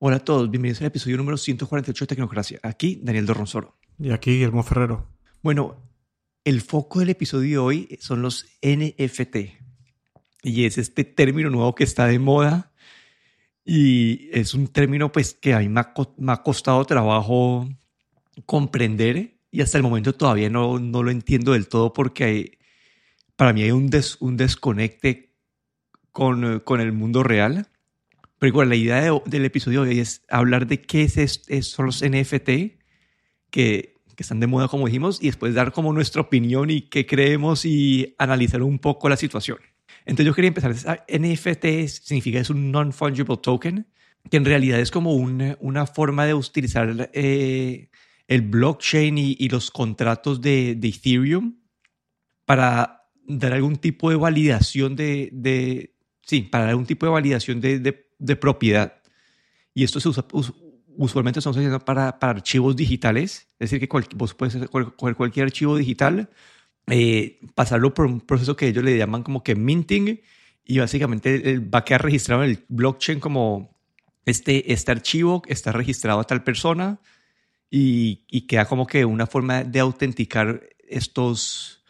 Hola a todos, bienvenidos al episodio número 148 de Tecnocracia. Aquí Daniel Dorronsoro. Y aquí Guillermo Ferrero. Bueno, el foco del episodio de hoy son los NFT. Y es este término nuevo que está de moda. Y es un término pues que a mí me ha, costado trabajo comprender y hasta el momento todavía no, no lo entiendo del todo porque para mí hay un, un desconecte con, con el mundo real pero igual, la idea del episodio de hoy es hablar de qué es, son los NFT, que, que, están de moda, como dijimos, y después dar como nuestra opinión y qué creemos y analizar un poco la situación. Entonces yo quería empezar. NFT significa es un non-fungible token, que en realidad es como una, una forma de utilizar eh, el blockchain y, y, los contratos de, de, Ethereum para dar algún tipo de validación de, de sí, para dar algún tipo de validación de, de de propiedad. Y esto se usa, usualmente estamos haciendo para, para archivos digitales, es decir, que vos puedes coger cualquier archivo digital, eh, pasarlo por un proceso que ellos le llaman como que minting, y básicamente va a quedar registrado en el blockchain como este, este archivo está registrado a tal persona y, y queda como que una forma de autenticar estos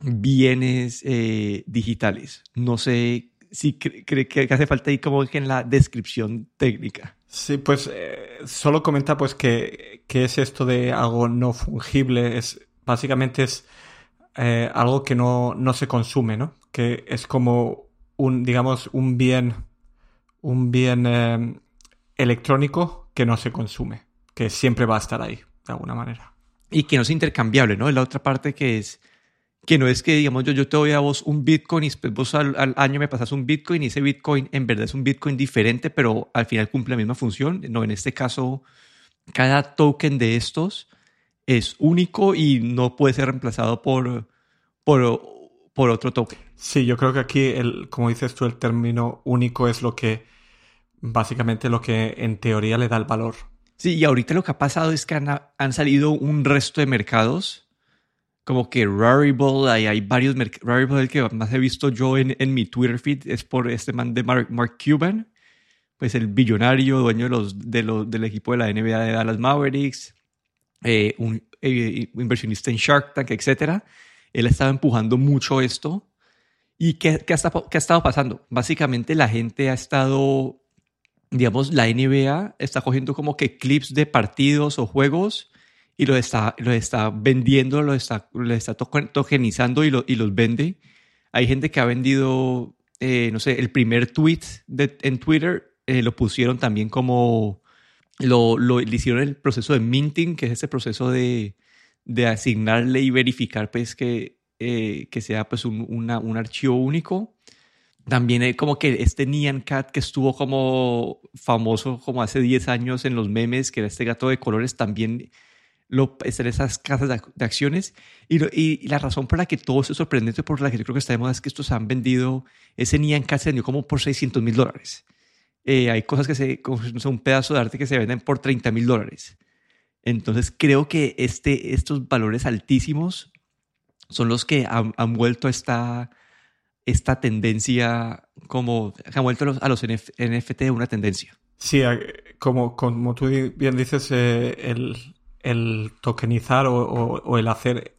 bienes eh, digitales. No sé sí cree que hace falta ahí como que en la descripción técnica. Sí, pues eh, solo comenta pues que, que, es esto de algo no fungible, es básicamente es eh, algo que no, no, se consume, ¿no? Que es como un, digamos, un bien, un bien eh, electrónico que no se consume, que siempre va a estar ahí, de alguna manera. Y que no es intercambiable, ¿no? Es la otra parte que es que no es que, digamos, yo, yo te doy a vos un Bitcoin y después vos al, año me pasas un Bitcoin y ese Bitcoin en verdad es un Bitcoin diferente, pero al final cumple la misma función. No, en este caso, cada token de estos es único y no puede ser reemplazado por, por, por otro token. Sí, yo creo que aquí, el, como dices tú, el término único es lo que, básicamente lo que en teoría le da el valor. Sí, y ahorita lo que ha pasado es que han, han salido un resto de mercados como que Rarible, hay, hay varios Rarible, el que más he visto yo en, en, mi Twitter feed es por este man de Mark, Mark Cuban, pues el billonario dueño de los, de los, del equipo de la NBA de Dallas Mavericks, eh, un eh, inversionista en Shark Tank, etc. Él ha estado empujando mucho esto. ¿Y qué, qué, ha, qué ha estado pasando? Básicamente la gente ha estado, digamos, la NBA está cogiendo como que clips de partidos o juegos y lo está, lo está vendiendo, lo está, lo está tokenizando y, lo, y los vende. Hay gente que ha vendido, eh, no sé, el primer tweet de, en Twitter eh, lo pusieron también como, lo, lo hicieron el proceso de minting, que es ese proceso de, de asignarle y verificar pues que, eh, que sea pues un, una, un archivo único. También como que este Nyan Cat que estuvo como famoso como hace 10 años en los memes, que era este gato de colores, también lo, en esas casas de, acciones. Y, y, la razón por la que todo es sorprendente, por la que yo creo que está de moda, es que estos han vendido, ese Nian Cat se vendió como por 600 mil dólares. Eh, hay cosas que se, como un pedazo de arte que se venden por 30 mil dólares. Entonces creo que este, estos valores altísimos son los que han, han vuelto a esta, esta tendencia, como han vuelto a los, a los NFT una tendencia. Sí, como, como tú bien dices, eh, el, el tokenizar o, el hacer,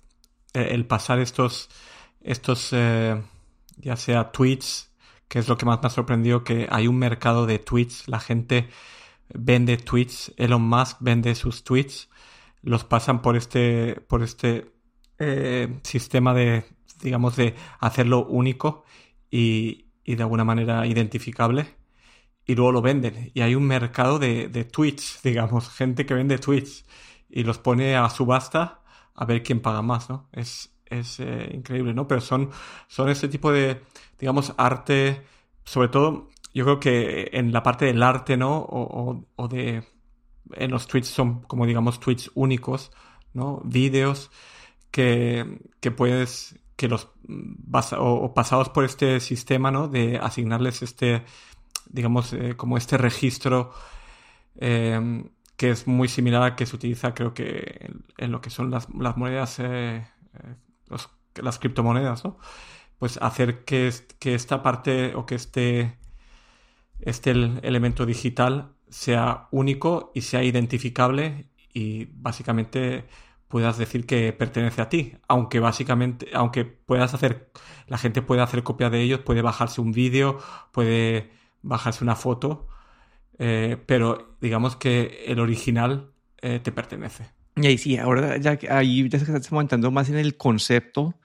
eh, el pasar estos, estos eh, ya sea tweets, que es lo que más me ha sorprendido, que hay un mercado de tweets, la gente vende tweets, Elon Musk vende sus tweets, los pasan por este, por este eh, sistema de, digamos, de hacerlo único y, y, de alguna manera identificable. Y luego lo venden. Y hay un mercado de, de tweets, digamos, gente que vende tweets y los pone a subasta a ver quién paga más, ¿no? Es, es eh, increíble, ¿no? Pero son, son este tipo de, digamos, arte, sobre todo, yo creo que en la parte del arte, ¿no? O, o, de, en los tweets son como, digamos, tweets únicos, ¿no? Vídeos que, que puedes, que los, o, pasados por este sistema, ¿no? De asignarles este, digamos, eh, como este registro, eh, que es muy similar a que se utiliza creo que en, lo que son las, monedas, eh, eh, las criptomonedas, ¿no? Pues hacer que, esta parte o que este, este elemento digital sea único y sea identificable y básicamente puedas decir que pertenece a ti, aunque básicamente, aunque puedas hacer, la gente puede hacer copia de ellos, puede bajarse un vídeo, puede bajarse una foto, eh, pero digamos que el original eh, te pertenece. Y ahí sí, ahora ya ahí ya se está montando más en el concepto.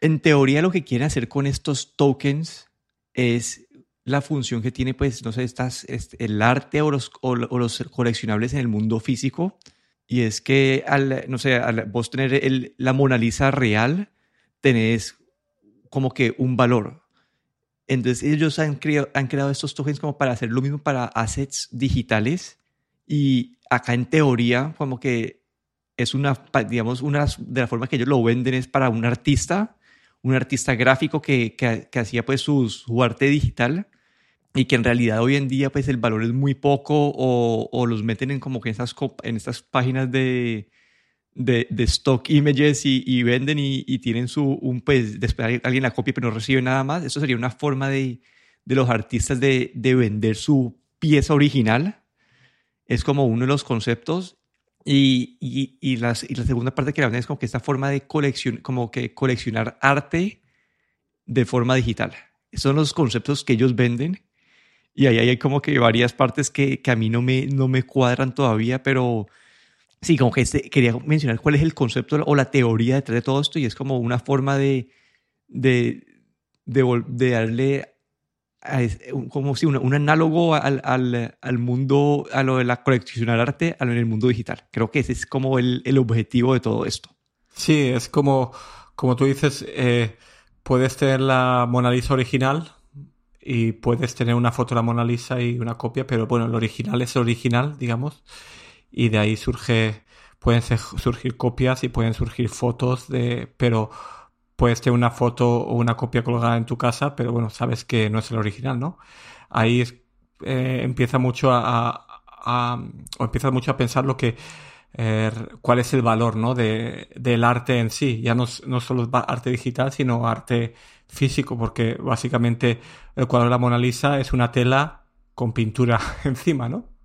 En teoría lo que quieren hacer con estos tokens es la función que tiene, pues, no sé, estas, este, el arte o los, o los coleccionables en el mundo físico y es que, al, no sé, al vos tener el, la Mona Lisa real, tenés como que un valor. Entonces ellos han creado, han creado estos tokens como para hacer lo mismo para assets digitales y acá en teoría como que es una, digamos, una de las formas que ellos lo venden es para un artista, un artista gráfico que, que, hacía pues su, su, arte digital y que en realidad hoy en día pues el valor es muy poco o, o los meten en como que en estas páginas de, de, de stock images y, y venden y, y, tienen su, un pues después alguien la copia pero no recibe nada más. Eso sería una forma de, de los artistas de, de vender su pieza original. Es como uno de los conceptos y, y, las, la segunda parte que hablan es como que esta forma de colección, como que coleccionar arte de forma digital. Esos son los conceptos que ellos venden y ahí hay como que varias partes que, que a mí no me, no me cuadran todavía, pero sí, como que este, quería mencionar cuál es el concepto o la teoría detrás de todo esto y es como una forma de, de, de, de darle a, como si un, un análogo al, al, al, mundo, a lo de la coleccionar arte en el mundo digital. Creo que ese es como el, el objetivo de todo esto. Sí, es como, como tú dices, eh, puedes tener la Mona Lisa original, y puedes tener una foto de la Mona Lisa y una copia, pero bueno, el original es el original, digamos, y de ahí surge, pueden surgir copias y pueden surgir fotos de, pero puedes tener una foto o una copia colgada en tu casa, pero bueno, sabes que no es el original, ¿no? Ahí eh, empieza mucho a, a, o empieza mucho a pensar lo que eh, cuál es el valor, ¿no? De, del arte en sí. Ya no, no solo arte digital, sino arte físico, porque básicamente el cuadro de la Mona Lisa es una tela con pintura encima, ¿no?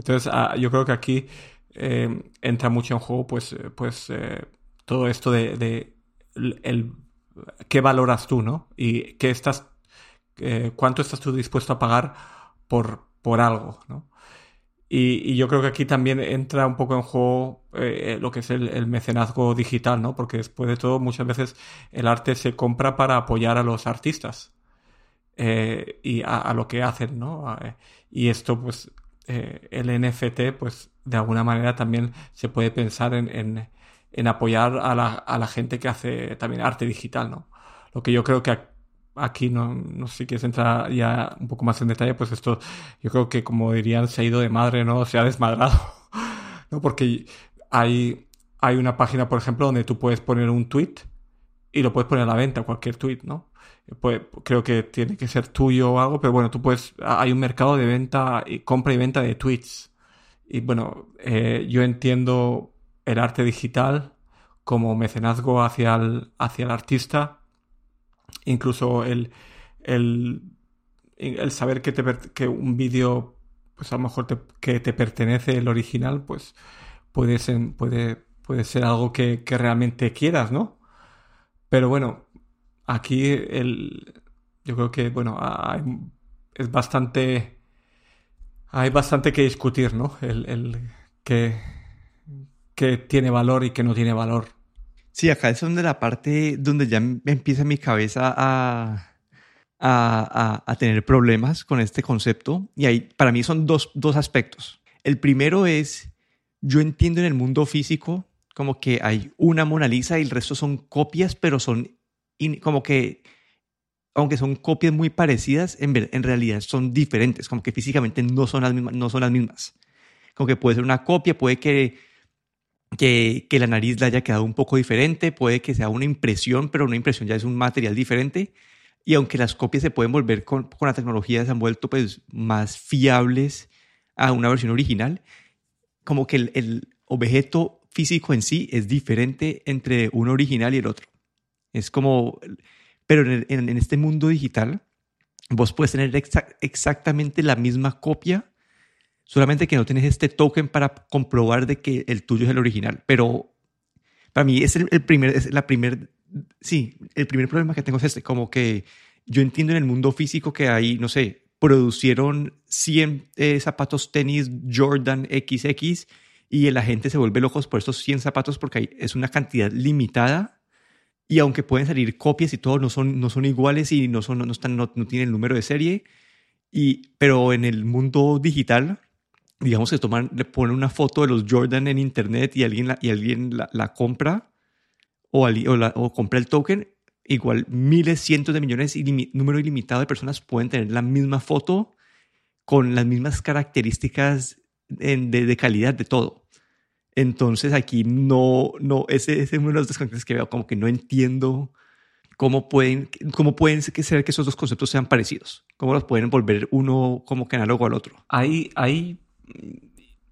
Entonces, ah, yo creo que aquí eh, entra mucho en juego, pues, eh, pues eh, todo esto de, el, qué valoras tú, ¿no? Y qué estás, cuánto estás tú dispuesto a pagar por, por algo, ¿no? Y, yo creo que aquí también entra un poco en juego lo que es el, mecenazgo digital, ¿no? Porque después de todo, muchas veces el arte se compra para apoyar a los artistas y a, a, lo que hacen, ¿no? Y esto, pues, eh, el NFT, pues, de alguna manera también se puede pensar en, en, en apoyar a la, a la, gente que hace también arte digital, ¿no? Lo que yo creo que aquí no, no sé si quieres entrar ya un poco más en detalle, pues esto yo creo que como dirían se ha ido de madre, ¿no? Se ha desmadrado, ¿no? Porque hay, hay una página, por ejemplo, donde tú puedes poner un tweet y lo puedes poner a la venta, cualquier tweet, ¿no? Pues, creo que tiene que ser tuyo o algo, pero bueno, tú puedes, hay un mercado de venta y compra y venta de tweets. Y bueno, eh, yo entiendo el arte digital como mecenazgo hacia el, hacia el artista, incluso el, el, el saber que, te, que un vídeo, pues a lo mejor que te pertenece el original, pues puede ser, puede, puede ser algo que realmente quieras, ¿no? Pero bueno, aquí el, yo creo que, bueno, hay, es bastante, hay bastante que discutir, ¿no? El, que, que tiene valor y que no tiene valor. Sí, acá es donde la parte donde ya empieza mi cabeza a, a, a, tener problemas con este concepto. Y ahí para mí son dos, dos aspectos. El primero es, yo entiendo en el mundo físico como que hay una Mona Lisa y el resto son copias, pero son como que, aunque son copias muy parecidas, en, en realidad son diferentes, como que físicamente no son las mismas. No son las mismas. Como que puede ser una copia, puede que que, que, la nariz le haya quedado un poco diferente, puede que sea una impresión, pero una impresión ya es un material diferente. Y aunque las copias se pueden volver con, con la tecnología, se han vuelto pues más fiables a una versión original, como que el, el objeto físico en sí es diferente entre uno original y el otro. Es como, pero en, este mundo digital, vos puedes tener exa exactamente la misma copia solamente que no tienes este token para comprobar de que el tuyo es el original. Pero para mí es el, primer, es la primer, sí, el primer problema que tengo es este, como que yo entiendo en el mundo físico que hay, no sé, producieron 100 eh, zapatos tenis Jordan XX y la gente se vuelve locos por estos 100 zapatos porque es una cantidad limitada y aunque pueden salir copias y todo, no son, no son iguales y no, son, no, están, no, tienen el número de serie. Y, pero en el mundo digital, digamos que toman, le ponen una foto de los Jordan en internet y alguien la, y alguien la, compra o, o, compra el token, igual miles, cientos de millones, y número ilimitado de personas pueden tener la misma foto con las mismas características de, de calidad de todo. Entonces aquí no, no, ese, es uno de los desconectes que veo, como que no entiendo cómo pueden, cómo pueden ser que esos dos conceptos sean parecidos, cómo los pueden volver uno como que análogo al otro. Ahí, ahí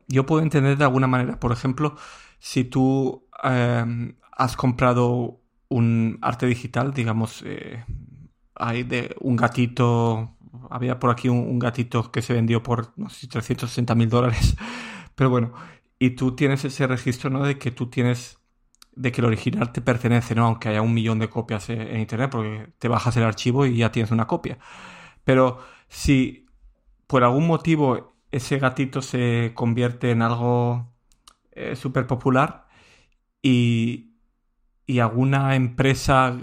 yo puedo entender de alguna manera, por ejemplo, si tú em, has comprado un arte digital, digamos, eh, hay de un gatito, había por aquí un, gatito que se vendió por, no sé, 360 mil dólares, pero bueno, y tú tienes ese registro, ¿no? De que tú tienes, de que el original te pertenece, ¿no? Aunque haya un millón de copias en Internet, porque te bajas el archivo y ya tienes una copia. Pero si por algún motivo ese gatito se convierte en algo eh, súper popular y, y alguna empresa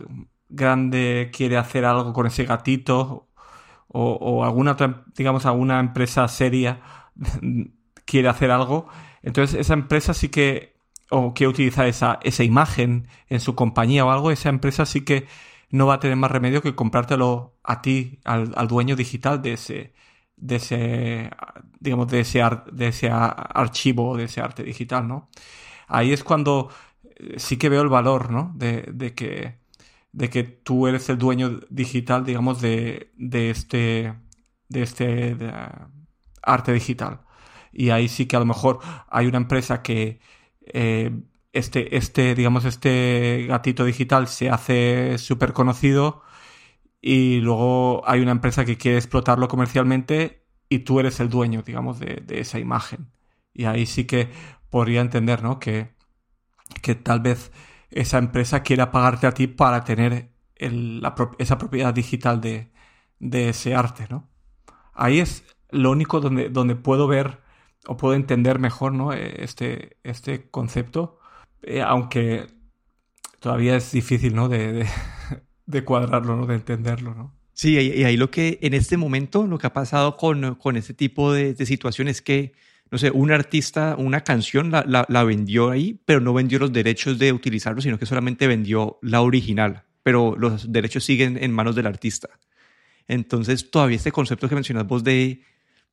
grande quiere hacer algo con ese gatito o, o alguna otra, digamos, alguna empresa seria quiere hacer algo, entonces esa empresa sí que, o quiere utilizar esa, esa imagen en su compañía o algo, esa empresa sí que no va a tener más remedio que comprártelo a ti, al, dueño digital de ese, de ese, digamos, de ese, de ese archivo, de ese arte digital, ¿no? Ahí es cuando eh, sí que veo el valor, ¿no? De, de que, de que tú eres el dueño digital, digamos, de, de este, de este arte digital y ahí sí que a lo mejor hay una empresa que eh, este, este, digamos, este gatito digital se hace súper conocido y luego hay una empresa que quiere explotarlo comercialmente y tú eres el dueño, digamos, de, esa imagen. Y ahí sí que podría entender, ¿no? Que, que tal vez esa empresa quiera pagarte a ti para tener esa propiedad digital de, de, ese arte, ¿no? Ahí es lo único donde, donde puedo ver o puedo entender mejor ¿no? Eh, este, este concepto, eh, aunque todavía es difícil ¿no? de, de, cuadrarlo, ¿no? de entenderlo. ¿no? Sí, y ahí lo que en este momento lo que ha pasado con, con este tipo de, de situaciones es que, no sé, un artista, una canción la, la, la, vendió ahí, pero no vendió los derechos de utilizarlo, sino que solamente vendió la original, pero los derechos siguen en manos del artista. Entonces, todavía este concepto que mencionas vos de,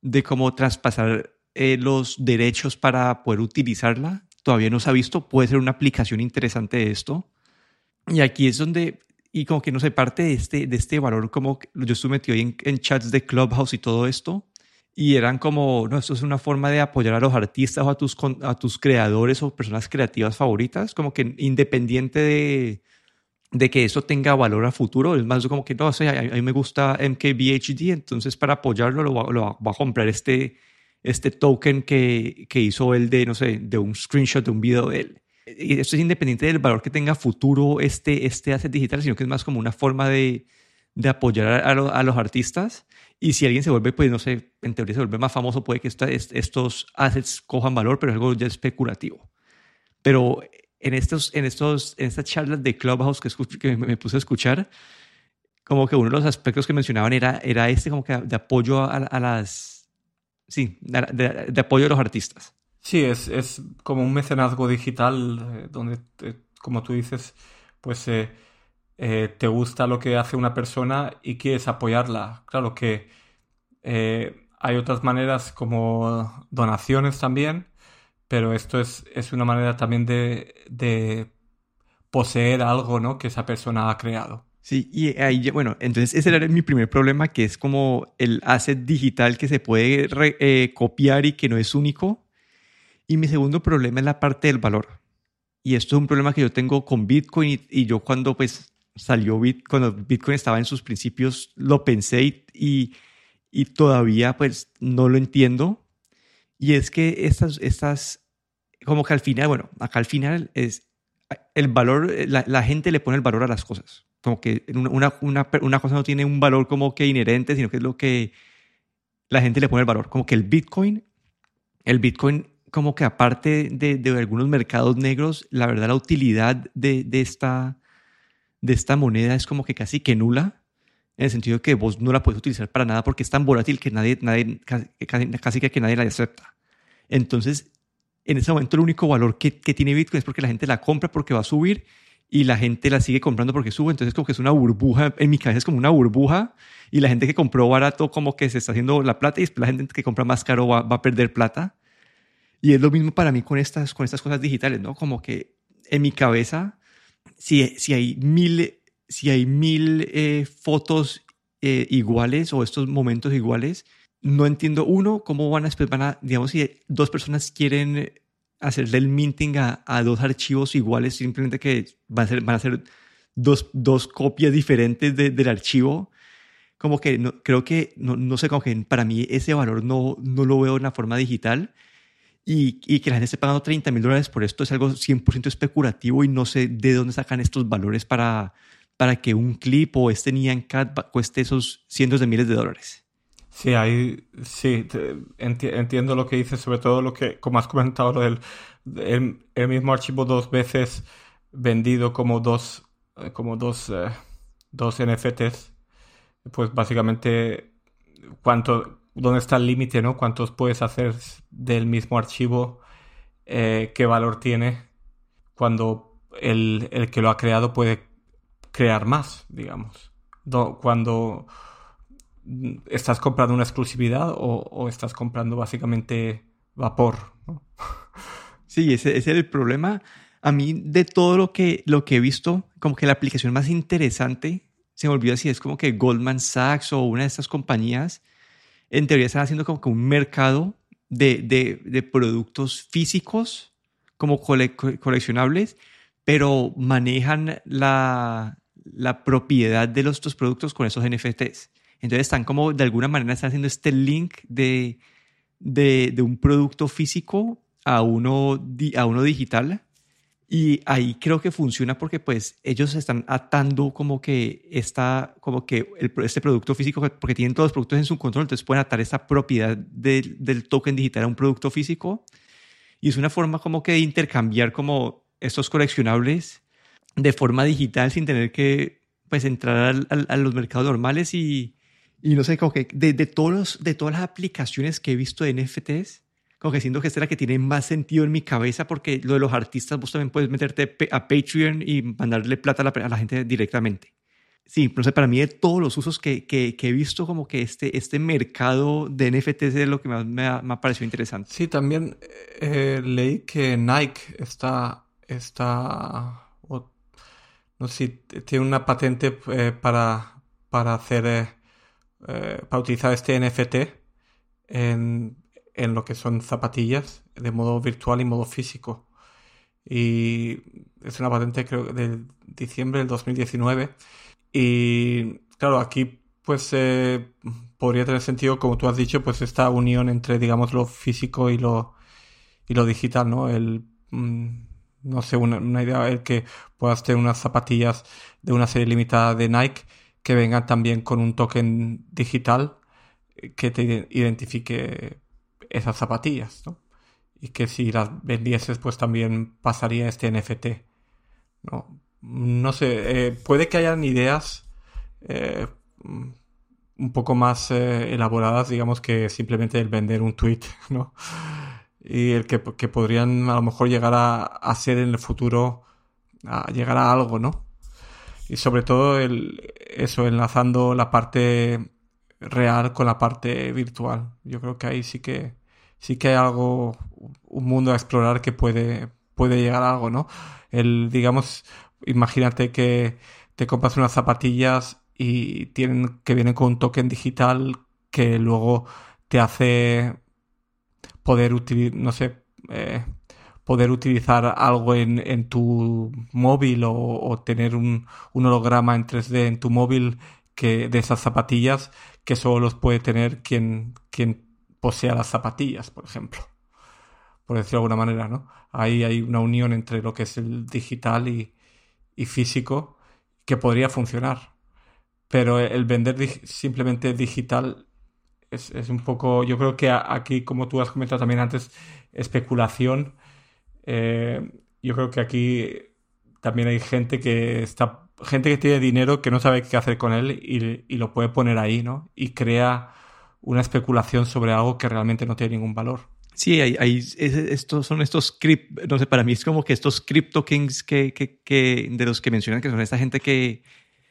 de cómo traspasar eh, los derechos para poder utilizarla. Todavía no se ha visto. Puede ser una aplicación interesante de esto. Y aquí es donde, y como que no sé, parte de este, de este valor, como yo estuve metido en, en chats de Clubhouse y todo esto, y eran como, no, esto es una forma de apoyar a los artistas o a tus, a tus creadores o personas creativas favoritas, como que independiente de, de que eso tenga valor a futuro, es más como que, no, sé, a, mí me gusta MKBHD, entonces para apoyarlo lo, lo, va a comprar este, este token que, que hizo él de, no sé, de un screenshot de un video de él. Y esto es independiente del valor que tenga futuro este, este asset digital, sino que es más como una forma de, de apoyar a, a, los artistas. Y si alguien se vuelve, pues no sé, en teoría se vuelve más famoso, puede que estos assets cojan valor, pero es algo ya especulativo. Pero en, estos, en, estos, en estas charlas de Clubhouse que, que me, puse a escuchar, como que uno de los aspectos que mencionaban era, era este como que de apoyo a, a las sí, de, apoyo a los artistas. Sí, es, es como un mecenazgo digital eh, donde, como tú dices, pues eh, eh, te gusta lo que hace una persona y quieres apoyarla. Claro que hay otras maneras como donaciones también, pero esto es, es una manera también de, de poseer algo ¿no? que esa persona ha creado. Sí, y ahí, bueno, entonces ese era mi primer problema, que es como el asset digital que se puede eh, copiar y que no es único. Y mi segundo problema es la parte del valor. Y esto es un problema que yo tengo con Bitcoin y, yo cuando pues salió Bitcoin, cuando Bitcoin estaba en sus principios, lo pensé y, y, todavía pues no lo entiendo. Y es que estas, estas, como que al final, bueno, acá al final es el valor, la, la gente le pone el valor a las cosas. Como que una, una, una, cosa no tiene un valor como que inherente, sino que es lo que la gente le pone el valor. Como que el Bitcoin, el Bitcoin como que aparte de, de algunos mercados negros, la verdad la utilidad de, de, esta, de esta moneda es como que casi que nula, en el sentido de que vos no la puedes utilizar para nada porque es tan volátil que nadie, nadie casi, casi que nadie la acepta. Entonces, en ese momento el único valor que, que, tiene Bitcoin es porque la gente la compra porque va a subir y la gente la sigue comprando porque sube. Entonces, como que es una burbuja, en mi cabeza es como una burbuja y la gente que compró barato como que se está haciendo la plata y la gente que compra más caro va, va a perder plata. Y es lo mismo para mí con estas, con estas cosas digitales, ¿no? Como que en mi cabeza, si, si hay mil, si hay mil eh, fotos eh, iguales o estos momentos iguales, no entiendo, uno, cómo van a, van a, digamos, si dos personas quieren hacerle el minting a, a dos archivos iguales, simplemente que van a ser, van a ser dos, dos copias diferentes de, del archivo, como que no, creo que, no, no sé, como que para mí ese valor no, no lo veo en la forma digital y, y, que la gente esté pagando 30 mil dólares por esto es algo 100% especulativo y no sé de dónde sacan estos valores para, para que un clip o este Nyan Cat cueste esos cientos de miles de dólares. Sí, ahí sí, enti entiendo lo que dices, sobre todo lo que, como has comentado, lo del el, mismo archivo dos veces vendido como dos, como dos, eh, dos NFTs, pues básicamente cuánto, dónde está el límite, ¿no? ¿Cuántos puedes hacer del mismo archivo? Eh, ¿Qué valor tiene? Cuando el, el, que lo ha creado puede crear más, digamos. Do, cuando estás comprando una exclusividad o, estás comprando básicamente vapor. Sí, ese, es el problema. A mí, de todo lo que, lo que he visto, como que la aplicación más interesante, se me olvidó si es como que Goldman Sachs o una de estas compañías, en teoría están haciendo como que un mercado de, de, productos físicos como cole, coleccionables, pero manejan la, la propiedad de los, estos productos con esos NFTs. Entonces están como, de alguna manera, están haciendo este link de, de, de un producto físico a uno, a uno digital y ahí creo que funciona porque pues ellos están atando como que esta, como que este producto físico, porque tienen todos los productos en su control, entonces pueden atar esta propiedad de, del token digital a un producto físico. Y es una forma como que de intercambiar como estos coleccionables de forma digital sin tener que pues entrar a, a los mercados normales y, y no sé, como que de, de, todos los, de todas las aplicaciones que he visto de NFTs, como que siento que esta es la que tiene más sentido en mi cabeza porque lo de los artistas vos también puedes meterte a Patreon y mandarle plata a la, a la gente directamente. Sí, no sé, para mí de todos los usos que, que, que, he visto, como que este, este mercado de NFTs es lo que más me ha, me ha parecido interesante. Sí, también eh, leí que Nike está, está o, no sé, tiene una patente eh, para, para hacer, eh, para utilizar este NFT en, en lo que son zapatillas de modo virtual y modo físico. Y es una patente creo de diciembre del 2019. Y claro, aquí pues eh, podría tener sentido, como tú has dicho, pues esta unión entre, digamos, lo físico y lo, y lo digital, ¿no? El, mm, no sé, una, una, idea, el que puedas tener unas zapatillas de una serie limitada de Nike que vengan también con un token digital que te identifique esas zapatillas, ¿no? Y que si las vendieses, pues también pasaría este NFT, ¿no? No sé, eh, puede que hayan ideas eh, un poco más eh, elaboradas, digamos, que simplemente el vender un tweet, ¿no? Y el que, que podrían a lo mejor llegar a, a, ser en el futuro, a llegar a algo, ¿no? Y sobre todo el, eso, enlazando la parte real con la parte virtual. Yo creo que ahí sí que sí que hay algo, un mundo a explorar que puede, puede llegar a algo, ¿no? El, digamos, imagínate que te compras unas zapatillas y tienen, que vienen con un token digital que luego te hace poder utilizar, no sé, eh, poder utilizar algo en, en tu móvil o, tener un, un, holograma en 3D en tu móvil que de esas zapatillas que solo los puede tener quien, quien posea las zapatillas, por ejemplo. por decirlo de alguna manera, ¿no? Ahí hay una unión entre lo que es el digital y, y físico que podría funcionar. Pero el vender simplemente digital es, es, un poco, yo creo que aquí, como tú has comentado también antes, especulación. Eh, yo creo que aquí también hay gente que está, gente que tiene dinero que no sabe qué hacer con él y, y lo puede poner ahí, ¿no? Y crea una especulación sobre algo que realmente no tiene ningún valor. Sí, hay, hay estos son estos cripto, no sé, para mí es como que estos crypto kings que, que, que, de los que mencionan que son esta gente que,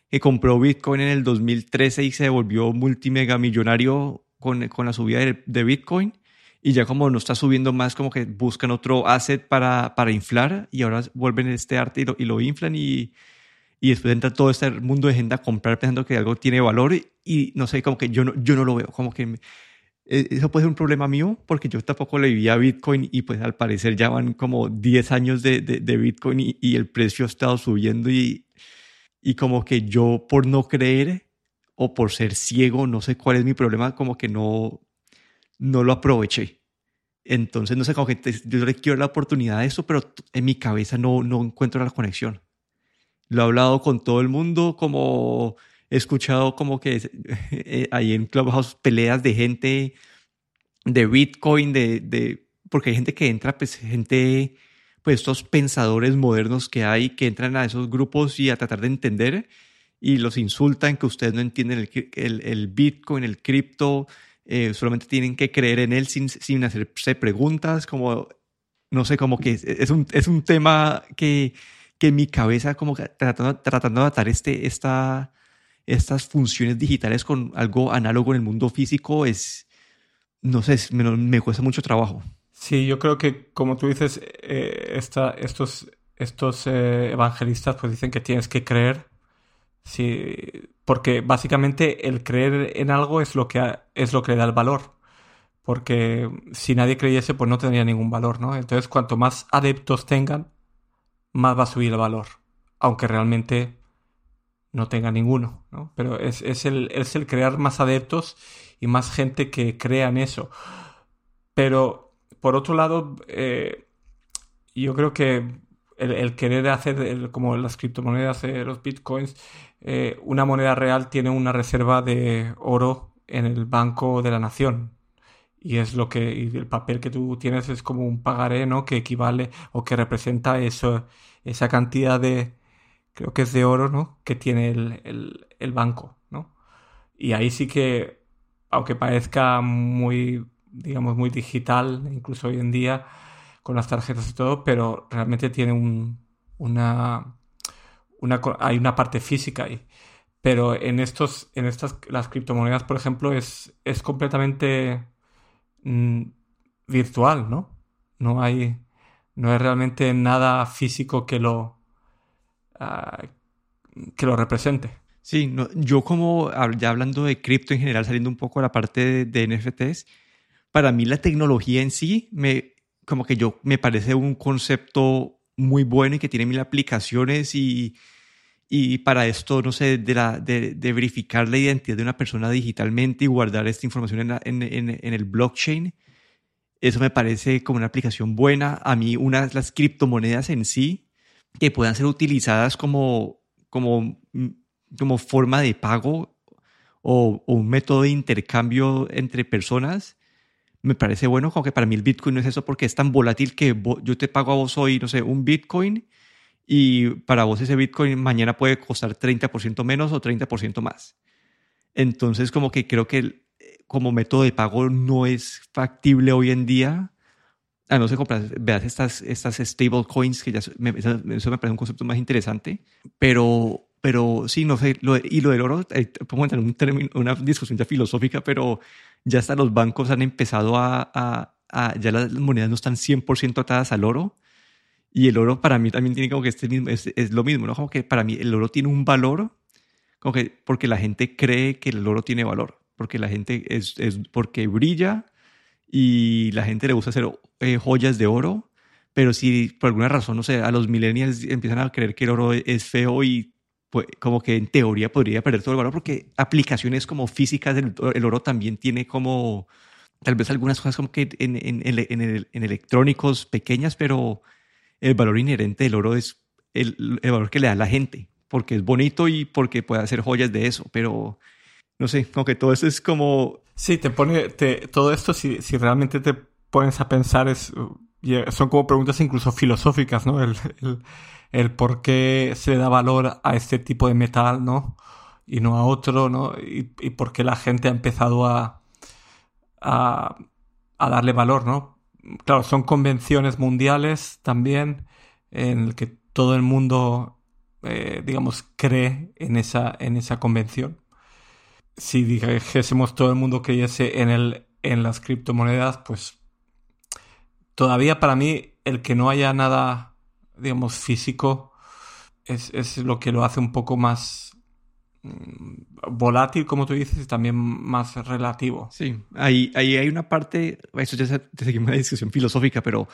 que compró Bitcoin en el 2013 y se volvió multimega millonario con, con la subida de, de, Bitcoin y ya como no está subiendo más, como que buscan otro asset para, para inflar y ahora vuelven este arte y lo, y lo inflan y, y después entra todo este mundo de gente a comprar pensando que algo tiene valor y, no sé, como que yo no, yo no lo veo, como que e, eso puede ser un problema mío porque yo tampoco le vivía Bitcoin y pues al parecer ya van como 10 años de, de, Bitcoin y, y, el precio ha estado subiendo y, y como que yo por no creer o por ser ciego, no sé cuál es mi problema, como que no, no lo aproveché. Entonces, no sé, como yo le quiero la oportunidad de eso, pero en mi cabeza no, no encuentro la conexión. Lo he hablado con todo el mundo, como he escuchado como que eh, ahí en Clubhouse peleas de gente de Bitcoin, de, de, porque hay gente que entra, pues gente, pues estos pensadores modernos que hay, que entran a esos grupos y a tratar de entender y los insultan que ustedes no entienden el, el, el Bitcoin, el cripto, eh, solamente tienen que creer en él sin, sin hacerse preguntas, como, no sé, como que es un, es un tema que, que en mi cabeza, como tratando, tratando de atar este, esta, estas funciones digitales con algo análogo en el mundo físico, es, no sé, me, me cuesta mucho trabajo. Sí, yo creo que, como tú dices, eh, esta, estos, estos eh, evangelistas pues dicen que tienes que creer Sí, porque básicamente el creer en algo es lo que es lo que le da el valor. Porque si nadie creyese, pues no tendría ningún valor, ¿no? Entonces, cuanto más adeptos tengan, más va a subir el valor. Aunque realmente no tenga ninguno, ¿no? Pero es, es, el, es el crear más adeptos y más gente que crea en eso. Pero, por otro lado, eh, yo creo que el, querer hacer como las criptomonedas, eh, los bitcoins, eh, una moneda real tiene una reserva de oro en el Banco de la Nación. Y es lo que, y el papel que tú tienes es como un pagaré, ¿no? Que equivale o que representa eso, esa cantidad de, creo que es de oro, ¿no? Que tiene el, el banco, ¿no? Y ahí sí que, aunque parezca muy, digamos, muy digital, incluso hoy en día, con las tarjetas y todo, pero realmente tiene un, una, hay una parte física ahí. Pero en estos, en estas, las criptomonedas, por ejemplo, es, es completamente mm, virtual, ¿no? No hay, no hay realmente nada físico que lo, uh, que lo represente. Sí, no, yo como ya hablando de cripto en general, saliendo un poco a la parte de, de NFTs, para mí la tecnología en sí me, como que yo me parece un concepto muy bueno y que tiene mil aplicaciones y, y para esto, no sé, de, la, de, verificar la identidad de una persona digitalmente y guardar esta información en, en, en, el blockchain, eso me parece como una aplicación buena. A mí, unas las criptomonedas en sí, que puedan ser utilizadas como, como, como forma de pago o, o un método de intercambio entre personas, me parece bueno, como que para mí el Bitcoin no es eso porque es tan volátil que yo te pago a vos hoy, no sé, un Bitcoin y para vos ese Bitcoin mañana puede costar 30% menos o 30% más. Entonces como que creo que como método de pago no es factible hoy en día. A no ser comprar, veas estas, estas stable coins, que ya eso me parece un concepto más interesante, pero pero sí, no sé, y lo del oro, eh, podemos entrar en un término, una discusión filosófica, pero ya hasta los bancos han empezado a, a, ya las monedas no están 100% atadas al oro, y el oro para mí también tiene como que este mismo, es, es, lo mismo, ¿no? Como que para mí el oro tiene un valor, como que porque la gente cree que el oro tiene valor, porque la gente es, es porque brilla y la gente le gusta hacer eh, joyas de oro, pero si por alguna razón, no sé, a los millennials empiezan a creer que el oro es feo y pues, como que en teoría podría perder todo el valor porque aplicaciones como físicas del el oro también tiene como tal vez algunas cosas como que en, en, en, en electrónicos pequeñas, pero el valor inherente del oro es el, el, valor que le da la gente, porque es bonito y porque puede hacer joyas de eso, pero no sé, como que todo eso es como... Sí, te pone, te, todo esto si, si realmente te pones a pensar es, son como preguntas incluso filosóficas, ¿no? El, el, el por qué se da valor a este tipo de metal, ¿no? Y no a otro, ¿no? Y, y por qué la gente ha empezado a, a, a darle valor, ¿no? Claro, son convenciones mundiales también en el que todo el mundo, eh, digamos, cree en esa, en esa convención. Si dijésemos todo el mundo creyese en, el, en las criptomonedas, pues todavía para mí el que no haya nada, digamos, físico es, es lo que lo hace un poco más mm, volátil, como tú dices, y también más relativo. Sí, ahí, ahí hay una parte, eso ya te seguimos una discusión filosófica, pero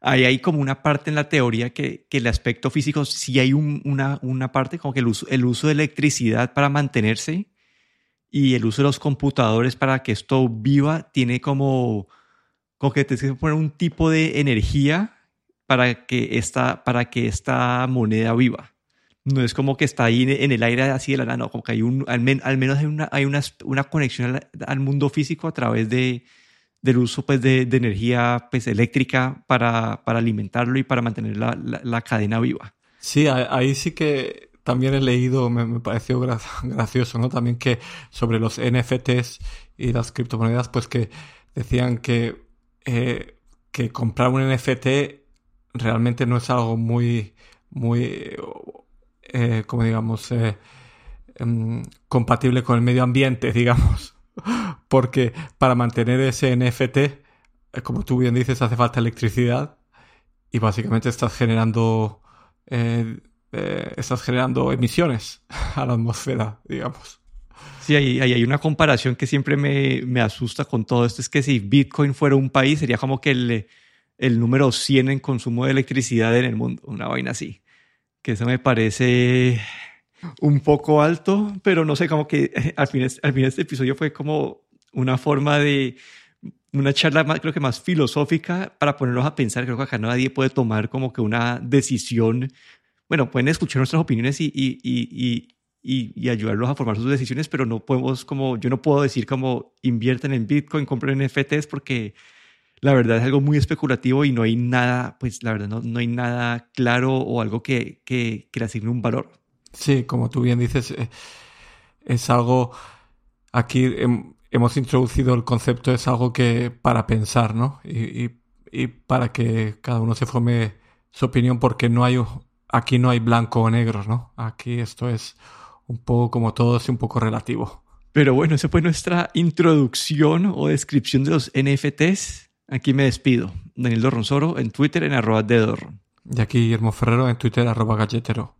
ahí hay como una parte en la teoría que, que el aspecto físico, sí hay un, una, una parte como que el uso, el uso de electricidad para mantenerse y el uso de los computadores para que esto viva tiene como, como que tienes que poner un tipo de energía para que esta, para que esta moneda viva. No es como que está ahí en el aire así de la nada, no, como que hay un, al, men, al menos hay una, hay una, una conexión al, al, mundo físico a través de, del uso pues, de, de energía pues, eléctrica para, para, alimentarlo y para mantener la, la, la, cadena viva. Sí, ahí sí que también he leído, me, me pareció gra gracioso, ¿no? También que sobre los NFTs y las criptomonedas, pues que decían que, eh, que comprar un NFT realmente no es algo muy, muy eh, como digamos, eh, eh, compatible con el medio ambiente, digamos. Porque para mantener ese NFT, eh, como tú bien dices, hace falta electricidad y básicamente estás generando, eh, estás generando emisiones a la atmósfera, digamos. Sí, ahí, hay una comparación que siempre me, me, asusta con todo esto. Es que si Bitcoin fuera un país, sería como que el, el número 100 en consumo de electricidad en el mundo. Una vaina así que eso me parece un poco alto, pero no sé, como que al fin, al fin este episodio fue como una forma de una charla más, creo que más filosófica para ponerlos a pensar. Creo que acá nadie puede tomar como que una decisión. Bueno, pueden escuchar nuestras opiniones y, y, y, y, y ayudarlos a formar sus decisiones, pero no podemos como, yo no puedo decir como invierten en Bitcoin, compren NFTs porque la verdad es algo muy especulativo y no hay nada, pues la verdad no, no hay nada claro o algo que, que, que, le asigne un valor. Sí, como tú bien dices, eh, es algo, aquí hemos introducido el concepto, es algo que para pensar, ¿no? Y, y, y para que cada uno se forme su opinión, porque no hay, aquí no hay blanco o negro, ¿no? Aquí esto es un poco como todo, es un poco relativo. Pero bueno, esa fue nuestra introducción o descripción de los NFTs. Aquí me despido. Daniel Dorronsoro en Twitter en arroba de. Y aquí Guillermo Ferrero en Twitter arroba galletero.